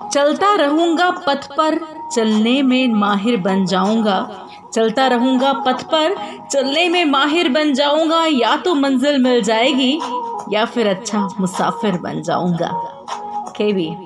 चलता रहूँगा पथ पर, चलने में माहिर बन जाऊँगा। चलता रहूँगा पथ पर, चलने में माहिर बन जाऊँगा। या तो मंजिल मिल जाएगी, या फिर अच्छा मुसाफिर बन जाऊँगा। केवी